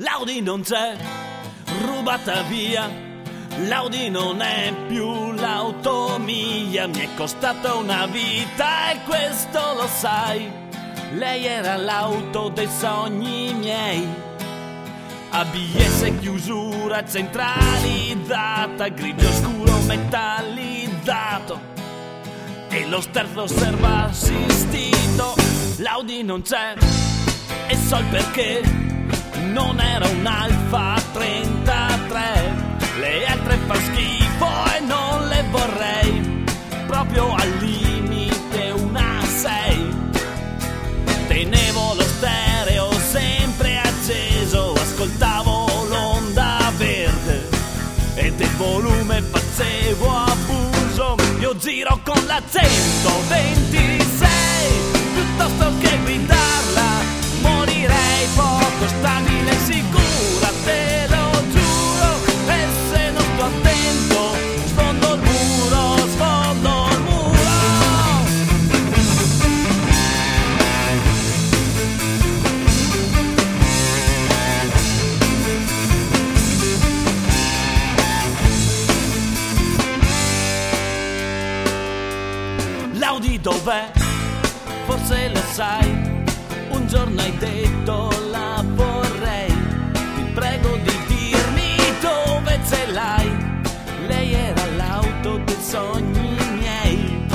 L'Audi non c'è, rubata via. L'Audi non è più l'auto mia, mi è costata una vita e questo lo sai. Lei era l'auto dei sogni miei. ABS chiusura centralizzata, grigio scuro metallizzato. E lo sterzo serva assistito. L'Audi non c'è, e so il perché non era un Alfa 33 le altre fa schifo e non le vorrei. Proprio al limite una 6 tenevo lo stereo sempre acceso ascoltavo l'onda verde. E del volume facevo abuso io giro con la 126 piuttosto che guidarla L'Audi dov'è? Forse lo sai, un giorno hai detto la vorrei. Ti prego di dirmi dove ce l'hai. Lei era l'auto dei sogni miei.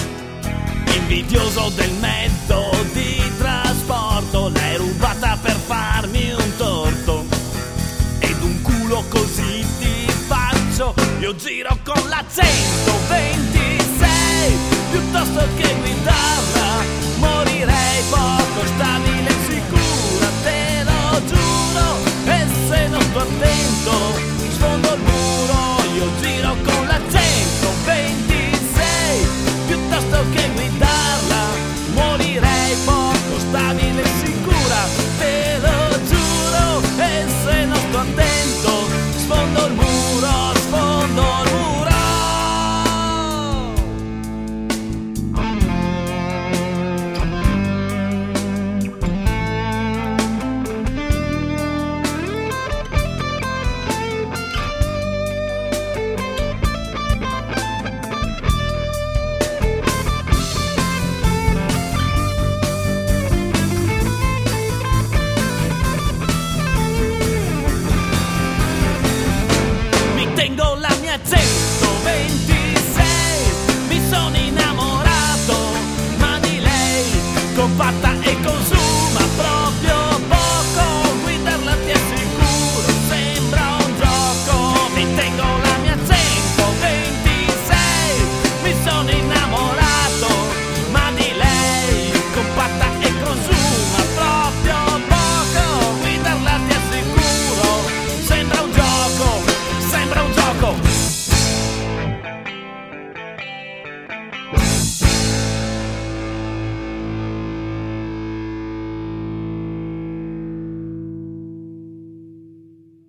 Invidioso del mezzo di trasporto, l'hai rubata per farmi un torto. Ed un culo così ti faccio, io giro